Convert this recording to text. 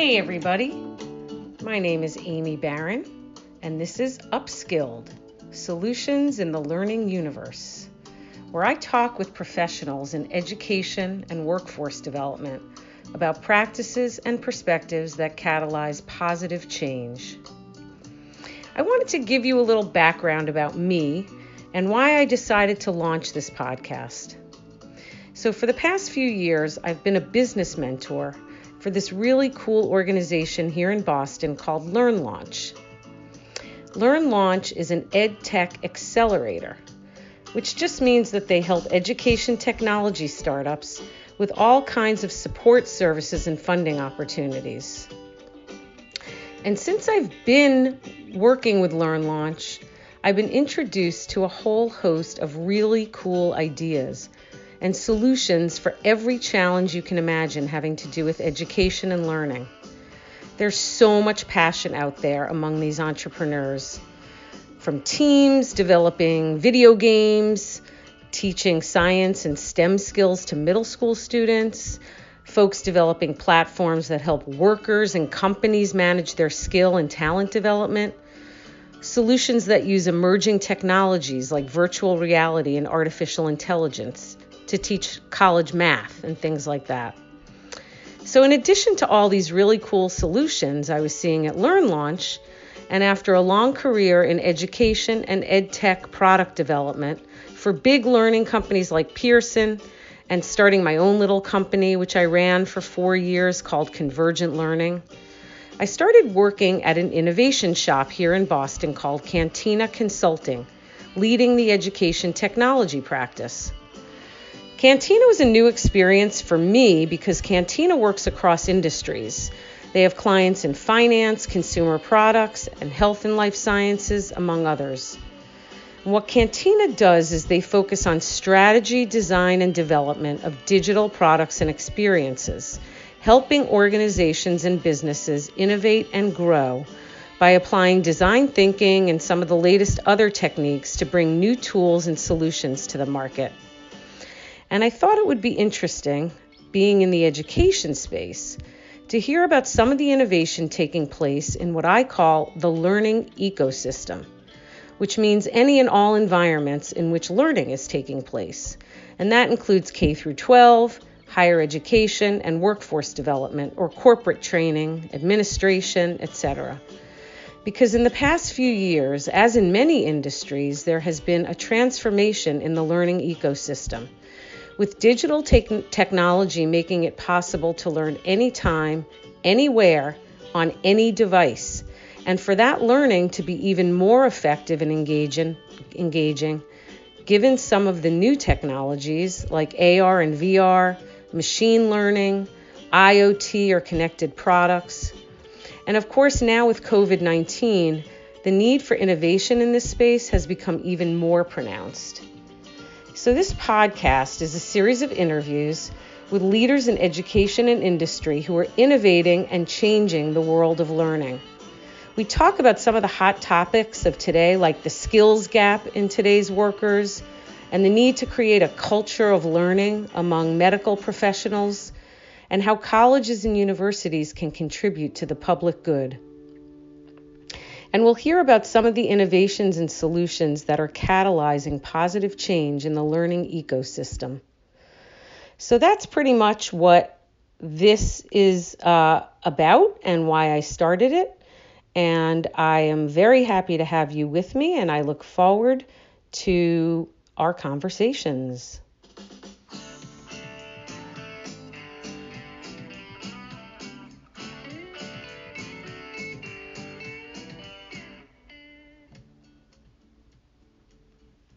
Hey, everybody. My name is Amy Baron, and this is Upskilled Solutions in the Learning Universe, where I talk with professionals in education and workforce development about practices and perspectives that catalyze positive change. I wanted to give you a little background about me and why I decided to launch this podcast. So, for the past few years, I've been a business mentor for this really cool organization here in Boston called Learn Launch. Learn Launch is an ed tech accelerator, which just means that they help education technology startups with all kinds of support services and funding opportunities. And since I've been working with Learn Launch, I've been introduced to a whole host of really cool ideas and solutions for every challenge you can imagine having to do with education and learning. There's so much passion out there among these entrepreneurs, from teams developing video games, teaching science and STEM skills to middle school students, folks developing platforms that help workers and companies manage their skill and talent development, solutions that use emerging technologies like virtual reality and artificial intelligence to teach college math and things like that. So, in addition to all these really cool solutions I was seeing at Learn Launch, and after a long career in education and ed tech product development for big learning companies like Pearson, and starting my own little company, which I ran for four years called Convergent Learning, I started working at an innovation shop here in Boston called Cantina Consulting, leading the education technology practice. Cantina was a new experience for me because Cantina works across industries. They have clients in finance, consumer products, and health and life sciences, among others. And what Cantina does is they focus on strategy, design, and development of digital products and experiences, helping organizations and businesses innovate and grow by applying design thinking and some of the latest other techniques to bring new tools and solutions to the market. And I thought it would be interesting, being in the education space, to hear about some of the innovation taking place in what I call the learning ecosystem, which means any and all environments in which learning is taking place. And that includes K through 12, higher education and workforce development or corporate training, administration, etc. Because in the past few years, as in many industries, there has been a transformation in the learning ecosystem with digital te- technology making it possible to learn anytime, anywhere, on any device, and for that learning to be even more effective and engaging, engaging given some of the new technologies like AR and VR, machine learning, IoT or connected products. And of course, now with COVID 19, the need for innovation in this space has become even more pronounced. So, this podcast is a series of interviews with leaders in education and industry who are innovating and changing the world of learning. We talk about some of the hot topics of today, like the skills gap in today's workers and the need to create a culture of learning among medical professionals, and how colleges and universities can contribute to the public good and we'll hear about some of the innovations and solutions that are catalyzing positive change in the learning ecosystem. So that's pretty much what this is uh, about and why I started it. And I am very happy to have you with me, and I look forward to our conversations.